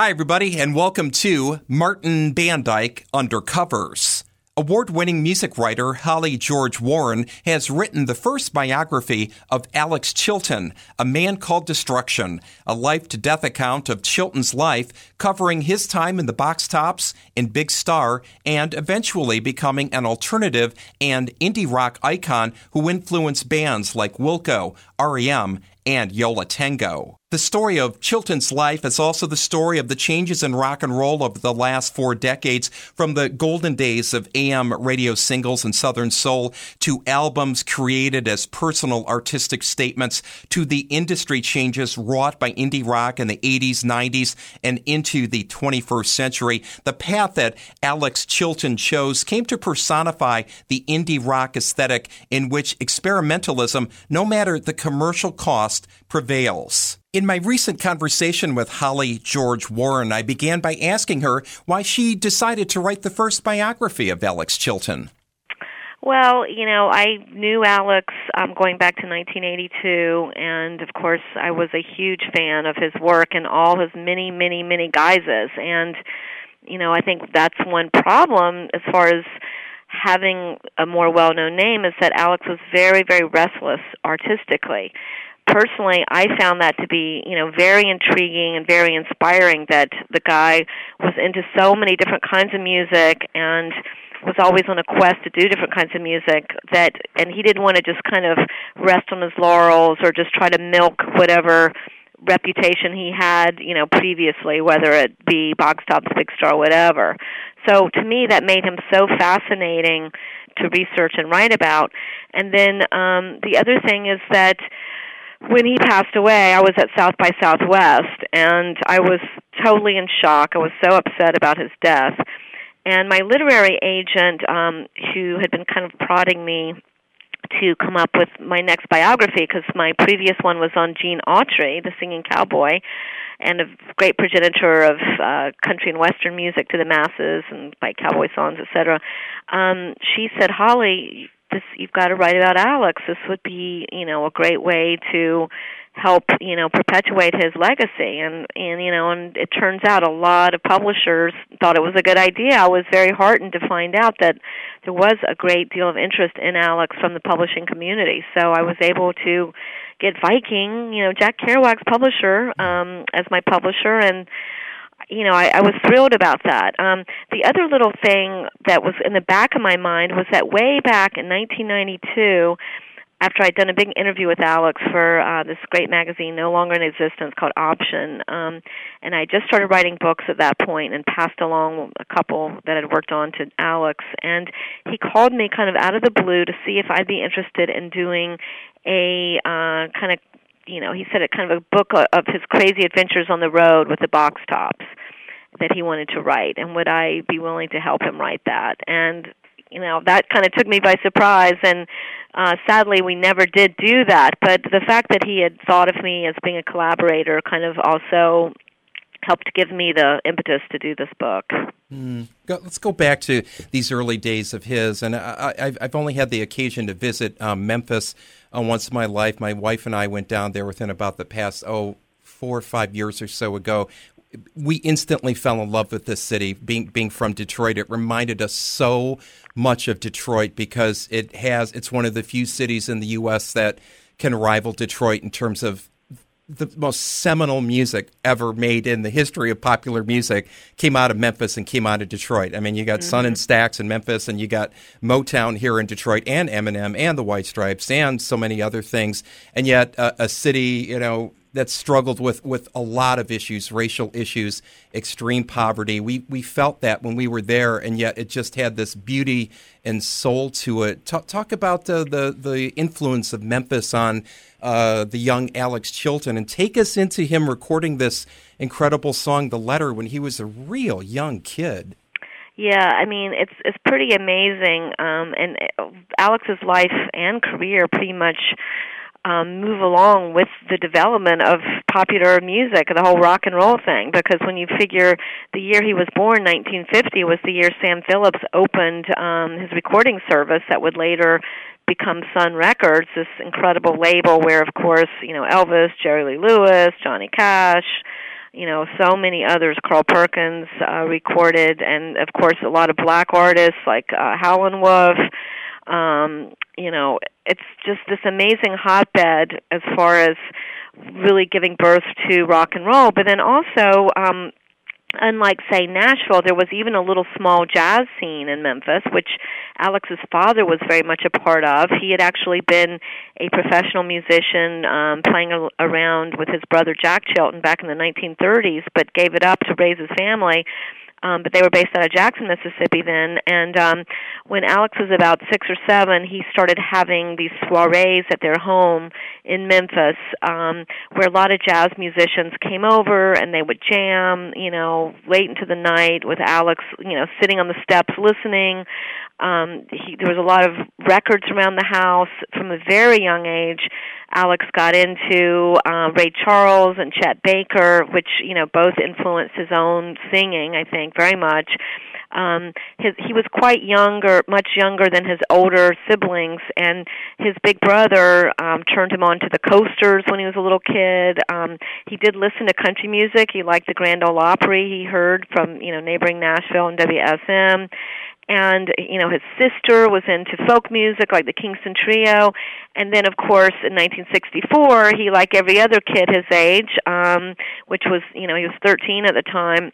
Hi, everybody, and welcome to Martin Bandyke Undercovers. Award winning music writer Holly George Warren has written the first biography of Alex Chilton, A Man Called Destruction, a life to death account of Chilton's life, covering his time in the box tops, in Big Star, and eventually becoming an alternative and indie rock icon who influenced bands like Wilco, REM, and Yo La Tengo. The story of Chilton's life is also the story of the changes in rock and roll over the last four decades, from the golden days of AM radio singles and Southern soul to albums created as personal artistic statements to the industry changes wrought by indie rock in the 80s, 90s, and into the 21st century. The path that Alex Chilton chose came to personify the indie rock aesthetic in which experimentalism, no matter the commercial cost, prevails. In my recent conversation with Holly George Warren, I began by asking her why she decided to write the first biography of Alex Chilton. Well, you know, I knew Alex um, going back to 1982, and of course, I was a huge fan of his work and all his many, many, many guises. And, you know, I think that's one problem as far as having a more well known name is that Alex was very, very restless artistically personally I found that to be, you know, very intriguing and very inspiring that the guy was into so many different kinds of music and was always on a quest to do different kinds of music that and he didn't want to just kind of rest on his laurels or just try to milk whatever reputation he had, you know, previously, whether it be Box Tops, Big Star, whatever. So to me that made him so fascinating to research and write about. And then um the other thing is that when he passed away, I was at South by Southwest, and I was totally in shock. I was so upset about his death. And my literary agent, um, who had been kind of prodding me to come up with my next biography, because my previous one was on Gene Autry, the singing cowboy, and a great progenitor of uh, country and western music to the masses, and by cowboy songs, etc. Um, she said, "Holly, this you've got to write about Alex. This would be, you know, a great way to help, you know, perpetuate his legacy. And and you know, and it turns out a lot of publishers thought it was a good idea. I was very heartened to find out that there was a great deal of interest in Alex from the publishing community. So I was able to get Viking, you know, Jack Kerouac's publisher, um, as my publisher and you know, I, I was thrilled about that. Um, the other little thing that was in the back of my mind was that way back in 1992, after I'd done a big interview with Alex for uh, this great magazine, no longer in existence, called Option, um, and I just started writing books at that point and passed along a couple that I'd worked on to Alex, and he called me kind of out of the blue to see if I'd be interested in doing a uh, kind of you know, he said it kind of a book of his crazy adventures on the road with the box tops that he wanted to write, and would I be willing to help him write that? And you know, that kind of took me by surprise, and uh, sadly, we never did do that. But the fact that he had thought of me as being a collaborator kind of also helped give me the impetus to do this book. Mm. Let's go back to these early days of his, and I, have only had the occasion to visit um, Memphis uh, once in my life. My wife and I went down there within about the past oh four or five years or so ago we instantly fell in love with this city. Being being from Detroit, it reminded us so much of Detroit because it has it's one of the few cities in the U.S. that can rival Detroit in terms of the most seminal music ever made in the history of popular music came out of Memphis and came out of Detroit. I mean, you got mm-hmm. Sun and Stax in Memphis, and you got Motown here in Detroit, and Eminem, and the White Stripes, and so many other things. And yet, uh, a city, you know, that struggled with, with a lot of issues, racial issues, extreme poverty. We we felt that when we were there, and yet it just had this beauty and soul to it. Talk, talk about the, the, the influence of Memphis on uh, the young Alex Chilton, and take us into him recording this incredible song, "The Letter," when he was a real young kid. Yeah, I mean it's it's pretty amazing, um, and uh, Alex's life and career pretty much um, move along with the development of popular music, the whole rock and roll thing. Because when you figure the year he was born, 1950, was the year Sam Phillips opened um, his recording service that would later become Sun Records, this incredible label where, of course, you know Elvis, Jerry Lee Lewis, Johnny Cash, you know, so many others. Carl Perkins uh, recorded, and of course, a lot of black artists like uh, Howlin' Wolf. Um, you know, it's just this amazing hotbed as far as really giving birth to rock and roll. But then also, um, unlike say Nashville, there was even a little small jazz scene in Memphis, which Alex's father was very much a part of. He had actually been a professional musician, um, playing a- around with his brother Jack Chilton back in the 1930s, but gave it up to raise his family um, but they were based out of Jackson, Mississippi then. And um, when Alex was about six or seven, he started having these soirees at their home in Memphis, um, where a lot of jazz musicians came over and they would jam, you know, late into the night with Alex, you know, sitting on the steps listening. Um, he, there was a lot of records around the house from a very young age. Alex got into uh, Ray Charles and Chet Baker, which you know both influenced his own singing. I think very much. Um, his he was quite younger, much younger than his older siblings, and his big brother um, turned him on to the Coasters when he was a little kid. Um, he did listen to country music. He liked the Grand Ole Opry. He heard from you know neighboring Nashville and WSM and you know his sister was into folk music like the Kingston Trio. And then of course in 1964 he like every other kid his age um which was you know he was 13 at the time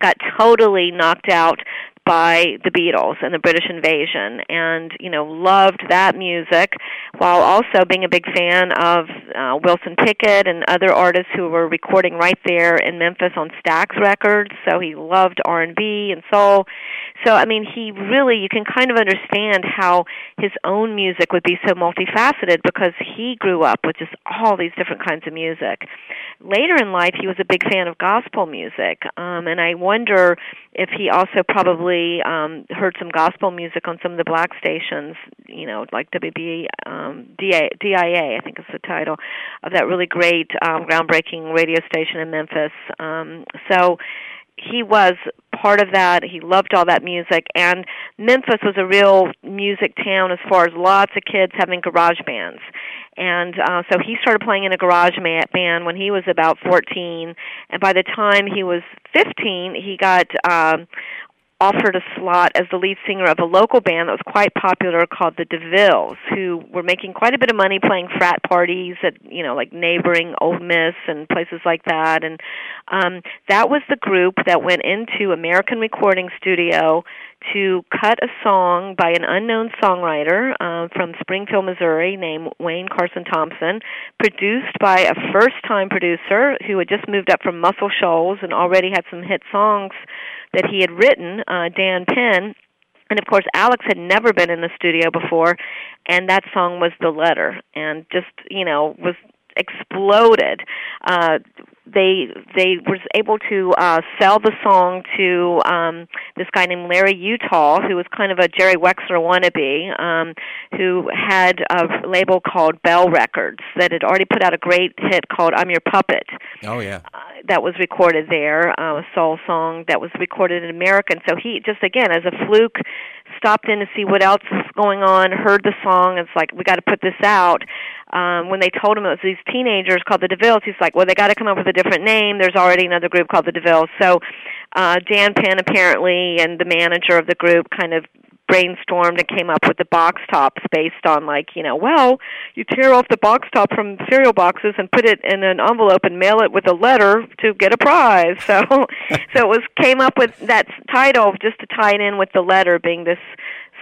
got totally knocked out by the Beatles and the British invasion and you know loved that music while also being a big fan of uh, Wilson Pickett and other artists who were recording right there in Memphis on Stax Records. So he loved R&B and soul. So I mean he really you can kind of understand how his own music would be so multifaceted because he grew up with just all these different kinds of music. Later in life he was a big fan of gospel music um and I wonder if he also probably um heard some gospel music on some of the black stations, you know, like WB um DIA, I think is the title of that really great um groundbreaking radio station in Memphis. Um so he was part of that. He loved all that music, and Memphis was a real music town as far as lots of kids having garage bands. And uh, so he started playing in a garage band when he was about 14, and by the time he was 15, he got um, offered a slot as the lead singer of a local band that was quite popular called the DeVilles, who were making quite a bit of money playing frat parties at you know like neighboring Ole Miss and places like that. And um, that was the group that went into American Recording Studio to cut a song by an unknown songwriter uh, from Springfield, Missouri, named Wayne Carson Thompson, produced by a first-time producer who had just moved up from Muscle Shoals and already had some hit songs that he had written, uh, Dan Penn. And of course, Alex had never been in the studio before, and that song was the letter, and just you know was exploded. Uh, they they was able to uh, sell the song to um, this guy named Larry Uttal, who was kind of a Jerry Wexler wannabe, um, who had a label called Bell Records that had already put out a great hit called "I'm Your Puppet." Oh yeah, uh, that was recorded there, uh, a soul song that was recorded in America. And so he just again as a fluke stopped in to see what else was going on, heard the song, and it's like we got to put this out um, when they told him it was these teenagers called the DeVilles, he's like, well, they got to come up with a different name. There's already another group called the DeVilles. So uh, Dan Penn apparently and the manager of the group kind of brainstormed and came up with the box tops based on like you know well you tear off the box top from cereal boxes and put it in an envelope and mail it with a letter to get a prize so so it was came up with that title just to tie it in with the letter being this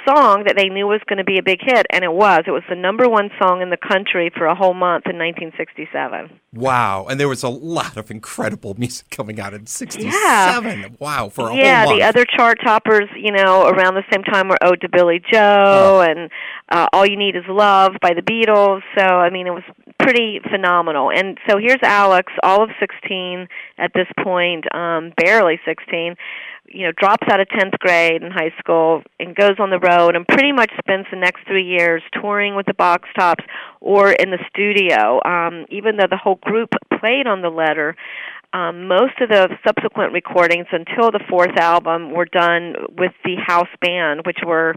song that they knew was going to be a big hit, and it was. It was the number one song in the country for a whole month in 1967. Wow! And there was a lot of incredible music coming out in '67. Yeah. Wow! For a yeah, whole month. the other chart toppers, you know, around the same time were "Ode to Billie Joe" oh. and uh, "All You Need Is Love" by the Beatles. So I mean, it was pretty phenomenal. And so here's Alex, all of 16 at this point, um, barely 16 you know drops out of 10th grade in high school and goes on the road and pretty much spends the next 3 years touring with the Box Tops or in the studio. Um even though the whole group played on the letter um, most of the subsequent recordings until the fourth album were done with the house band, which were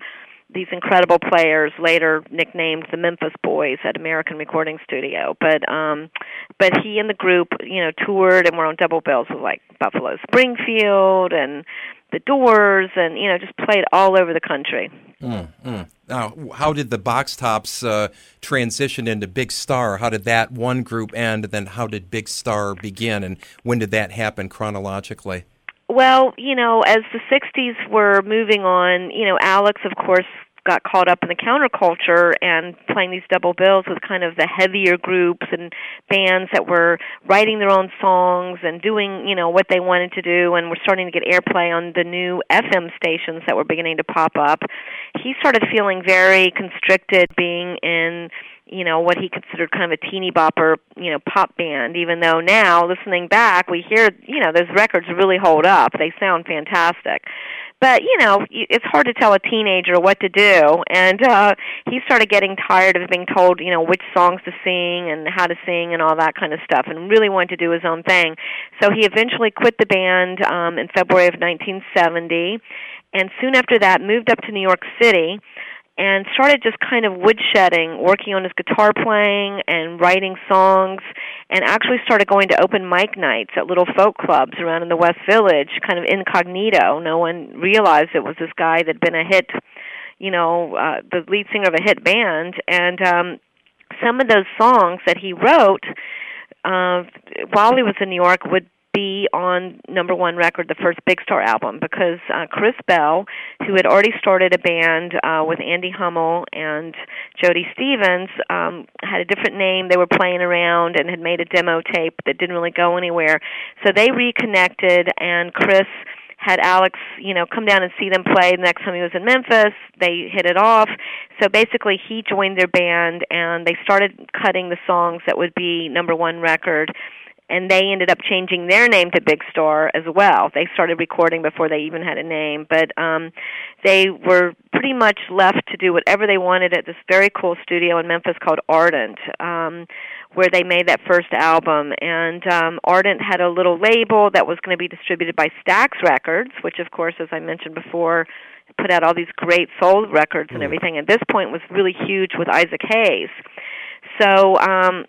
these incredible players later nicknamed the Memphis Boys at American Recording Studio. But um but he and the group, you know, toured and were on double bills with like Buffalo Springfield and the Doors and you know just played all over the country. Mm, mm. Now, how did the Box Tops uh, transition into Big Star? How did that one group end? And then how did Big Star begin? And when did that happen chronologically? Well, you know, as the 60s were moving on, you know, Alex, of course, got caught up in the counterculture and playing these double bills with kind of the heavier groups and bands that were writing their own songs and doing, you know, what they wanted to do and were starting to get airplay on the new FM stations that were beginning to pop up. He started feeling very constricted being in you know what he considered kind of a teeny bopper you know pop band even though now listening back we hear you know those records really hold up they sound fantastic but you know it's hard to tell a teenager what to do. And uh he started getting tired of being told you know which songs to sing and how to sing and all that kind of stuff and really wanted to do his own thing. So he eventually quit the band um in february of 1970 and soon after that moved up to new york city and started just kind of woodshedding, working on his guitar playing and writing songs, and actually started going to open mic nights at little folk clubs around in the West Village, kind of incognito. No one realized it was this guy that'd been a hit, you know, uh, the lead singer of a hit band, and um, some of those songs that he wrote uh, while he was in New York would be on number one record, the first Big Star album, because uh, Chris Bell, who had already started a band uh, with Andy Hummel and Jody Stephens, um, had a different name. They were playing around and had made a demo tape that didn't really go anywhere. So they reconnected, and Chris had Alex, you know, come down and see them play the next time he was in Memphis. They hit it off. So basically he joined their band and they started cutting the songs that would be number 1 record and they ended up changing their name to Big Star as well. They started recording before they even had a name, but um they were pretty much left to do whatever they wanted at this very cool studio in Memphis called Ardent. Um where they made that first album and um Ardent had a little label that was going to be distributed by Stax Records, which of course as I mentioned before put out all these great soul records and mm. everything. At this point was really huge with Isaac Hayes. So um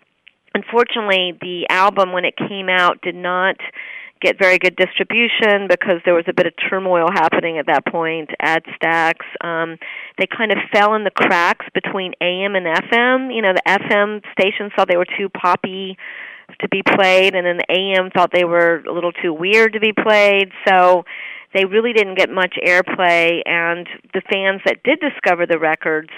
unfortunately the album when it came out did not get very good distribution because there was a bit of turmoil happening at that point at Stax. Um, they kind of fell in the cracks between AM and FM. You know, the FM stations thought they were too poppy to be played, and then the AM thought they were a little too weird to be played. So they really didn't get much airplay, and the fans that did discover the records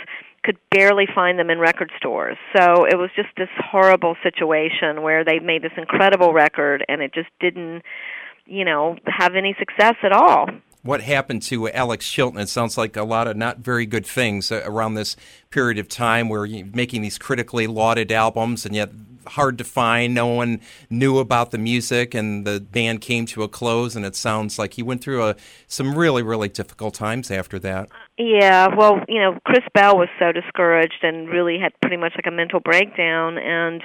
could barely find them in record stores. So it was just this horrible situation where they made this incredible record and it just didn't, you know, have any success at all what happened to Alex Chilton. It sounds like a lot of not very good things uh, around this period of time where you're making these critically lauded albums and yet hard to find. No one knew about the music, and the band came to a close. And it sounds like he went through a, some really, really difficult times after that. Yeah, well, you know, Chris Bell was so discouraged and really had pretty much like a mental breakdown, and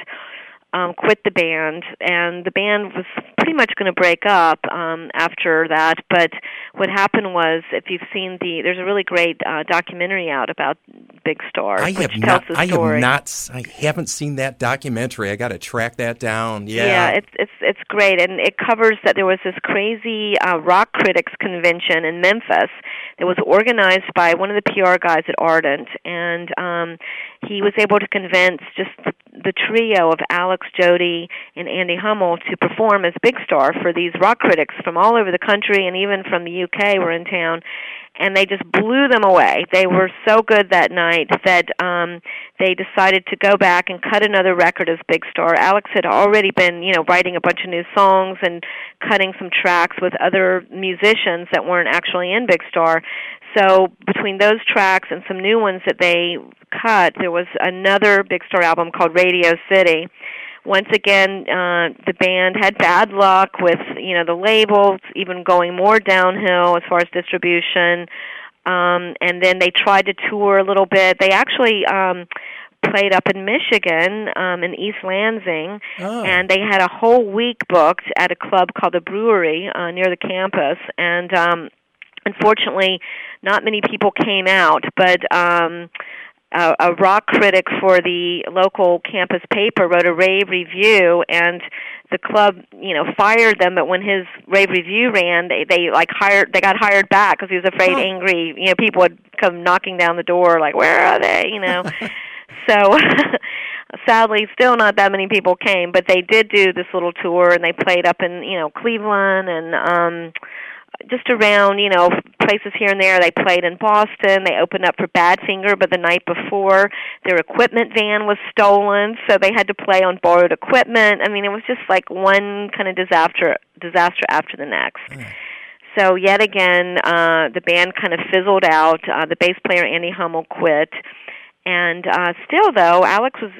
um, quit the band, and the band was pretty much going to break up um, after that. But what happened was, if you've seen the, there's a really great uh, documentary out about Big Star, I which have tells not, the I have not, I haven't seen that documentary. I got to track that down. Yeah, yeah, it's it's it's great, and it covers that there was this crazy uh, rock critics convention in Memphis that was organized by one of the PR guys at Ardent, and um, he was able to convince just the, the trio of Alex, Jody, and Andy Hummel to perform as Big Star for these rock critics from all over the country and even from the UK were in town and they just blew them away. They were so good that night that um they decided to go back and cut another record as Big Star. Alex had already been, you know, writing a bunch of new songs and cutting some tracks with other musicians that weren't actually in Big Star. So between those tracks and some new ones that they cut, there was another Big Star album called Radio City once again uh the band had bad luck with you know the labels even going more downhill as far as distribution. Um and then they tried to tour a little bit. They actually um played up in Michigan um in East Lansing. Oh. and they had a whole week booked at a club called the Brewery uh near the campus. And um unfortunately, not many people came out, but um, a, a rock critic for the local campus paper wrote a rave review, and the club, you know, fired them. But when his rave review ran, they they like hired they got hired back because he was afraid angry, you know, people would come knocking down the door like, where are they, you know. so sadly still not that many people came but they did do this little tour and they played up in you know cleveland and um just around, you know, places here and there. They played in Boston. They opened up for Badfinger, but the night before their equipment van was stolen, so they had to play on borrowed equipment. I mean, it was just like one kind of disaster disaster after the next. Mm. So yet again, uh, the band kind of fizzled out. Uh, the bass player Andy Hummel quit, and uh, still though, Alex was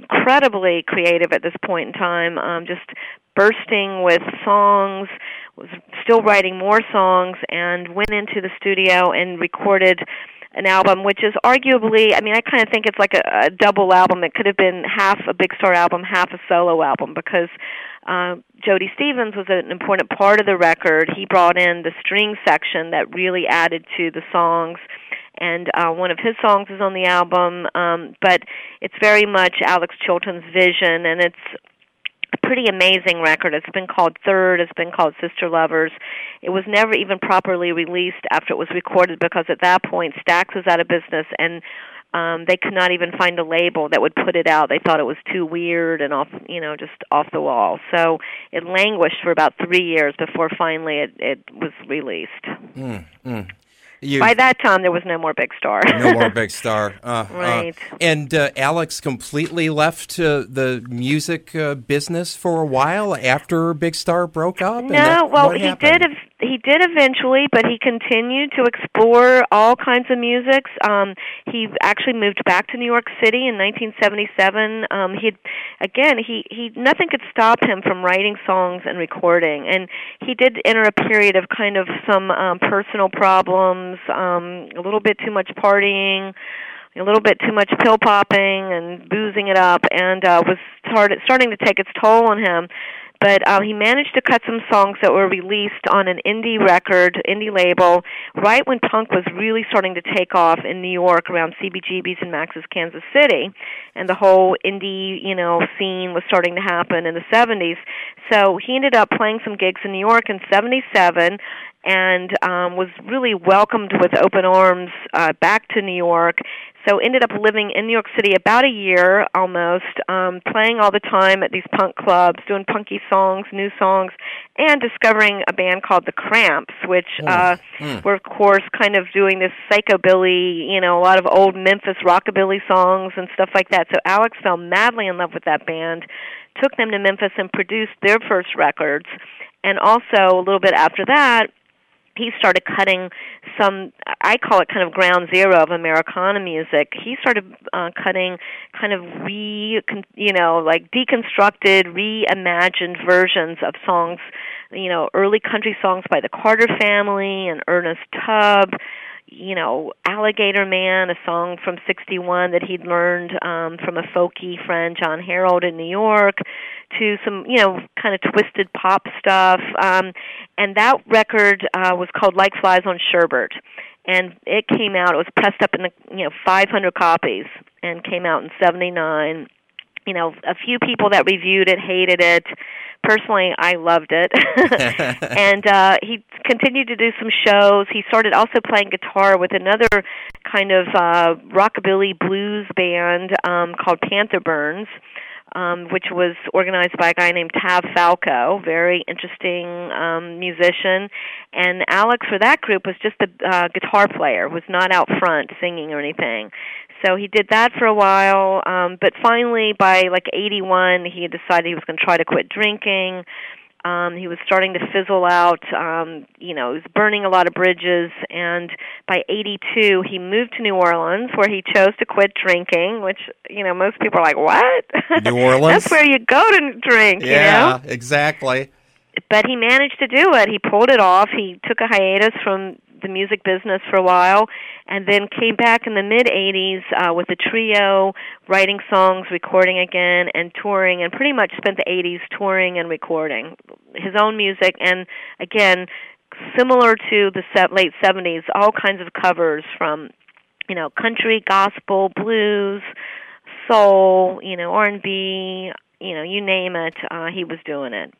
incredibly creative at this point in time. Um, just bursting with songs was still writing more songs and went into the studio and recorded an album which is arguably I mean I kind of think it's like a, a double album. It could have been half a big star album half a solo album because uh, Jody Stephens was an important part of the record. He brought in the string section that really added to the songs and uh, one of his songs is on the album. Um, but it's very much Alex Chilton's vision and it's pretty amazing record. It's been called Third. It's been called Sister Lovers. It was never even properly released after it was recorded because at that point Stax was out of business and um they could not even find a label that would put it out. They thought it was too weird and off, you know, just off the wall. So it languished for about 3 years before finally it it was released. Mm, mm. You, By that time, there was no more Big Star. no more Big Star. Uh, uh right. Uh, and uh, Alex completely left uh, the music uh, business for a while after Big Star broke up. No, that, well, he happened? did he did eventually, but he continued to explore all kinds of musics. Um, he actually moved back to New York City in 1977. Um, he again, he he nothing could stop him from writing songs and recording, and he did enter a period of kind of some um, personal problems, um, a little bit too much partying a little bit too much pill popping and boozing it up and uh was started starting to take its toll on him but uh, he managed to cut some songs that were released on an indie record, indie label, right when punk was really starting to take off in New York around CBGB's and Max's Kansas City, and the whole indie, you know, scene was starting to happen in the 70s. So he ended up playing some gigs in New York in 77 and um, was really welcomed with open arms uh, back to New York so ended up living in New York City about a year almost, um, playing all the time at these punk clubs, doing punky songs, new songs, and discovering a band called the Cramps, which mm. uh, mm. were of course kind of doing this psychobilly, you know, a lot of old Memphis rockabilly songs and stuff like that. So Alex fell madly in love with that band, took them to Memphis and produced their first records. And also a little bit after that, he started cutting some i call it kind of ground zero of americana music. He started uh, cutting kind of re you know like deconstructed reimagined versions of songs you know early country songs by the carter family and ernest tubb you know, Alligator Man, a song from 61 that he'd learned um, from a folky friend, John Harold, in New York, to some, you know, kind of twisted pop stuff. Um, and that record uh, was called Like Flies on Sherbert. And it came out, it was pressed up in, the, you know, 500 copies and came out in 79. You know, a few people that reviewed it hated it personally I loved it. and uh he continued to do some shows. He started also playing guitar with another kind of uh rockabilly blues band um called Panther Burns. Um, which was organized by a guy named Tav Falco, very interesting um, musician. And Alex, for that group, was just a uh, guitar player, was not out front singing or anything so he did that for a while um but finally by like 81 he had decided he was going to try to quit drinking. Um he was starting to fizzle out um you know he was burning a lot of bridges. And by 82 he moved to New Orleans where he chose to quit drinking which you know most people are like what? New Orleans? That's where you go to drink yeah you know? exactly. But he managed to do it. He pulled it off. He took a hiatus from the music business for a while, and then came back in the mid '80s uh, with a trio, writing songs, recording again, and touring, and pretty much spent the '80s touring and recording his own music, and again similar to the late 70s, all kinds of covers from, you know, country, gospel, blues, soul, you know, R&B, you know, you name it, uh, he was doing it.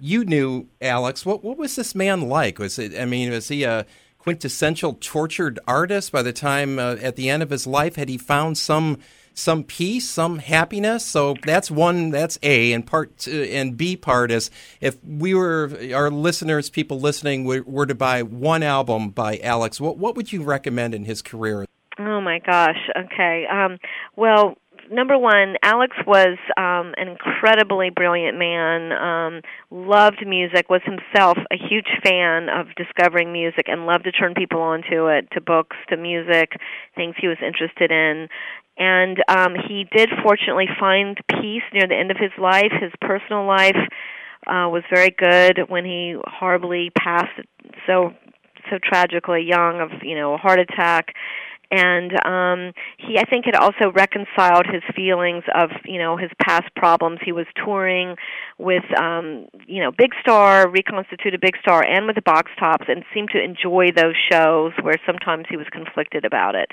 You knew Alex. What what was this man like? Was it? I mean, was he a quintessential tortured artist? By the time uh, at the end of his life, had he found some some peace, some happiness? So that's one. That's A. And part two, and B part is if we were our listeners, people listening, were, were to buy one album by Alex, what what would you recommend in his career? Oh my gosh. Okay. Um, well, number one, Alex was um, an incredibly brilliant man. Um, loved music. Was himself a huge fan of discovering music and loved to turn people onto it, to books, to music, things he was interested in. And um, he did fortunately find peace near the end of his life. His personal life uh, was very good when he horribly passed so so tragically young of you know a heart attack and um he i think had also reconciled his feelings of you know his past problems. He was touring with um you know big star reconstituted big star and with the box tops and seemed to enjoy those shows where sometimes he was conflicted about it.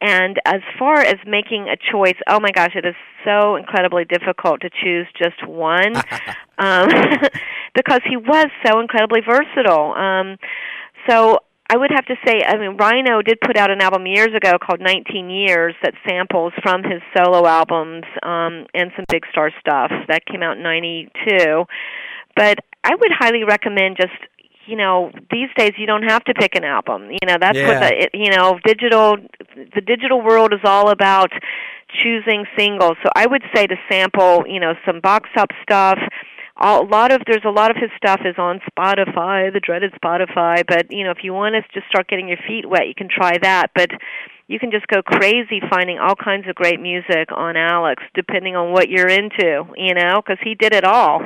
And as far as making a choice oh my gosh it is so incredibly difficult to choose just one. Um because he was so incredibly versatile. Um so I would have to say, I mean, Rhino did put out an album years ago called 19 Years that samples from his solo albums um, and some big star stuff. That came out in 92. But I would highly recommend just you know these days you don't have to pick an album you know that's yeah. what the you know digital the digital world is all about choosing singles so i would say to sample you know some box top stuff a lot of there's a lot of his stuff is on Spotify, the dreaded Spotify. But you know, if you want to just start getting your feet wet, you can try that. But you can just go crazy finding all kinds of great music on Alex, depending on what you're into. You know, because he did it all.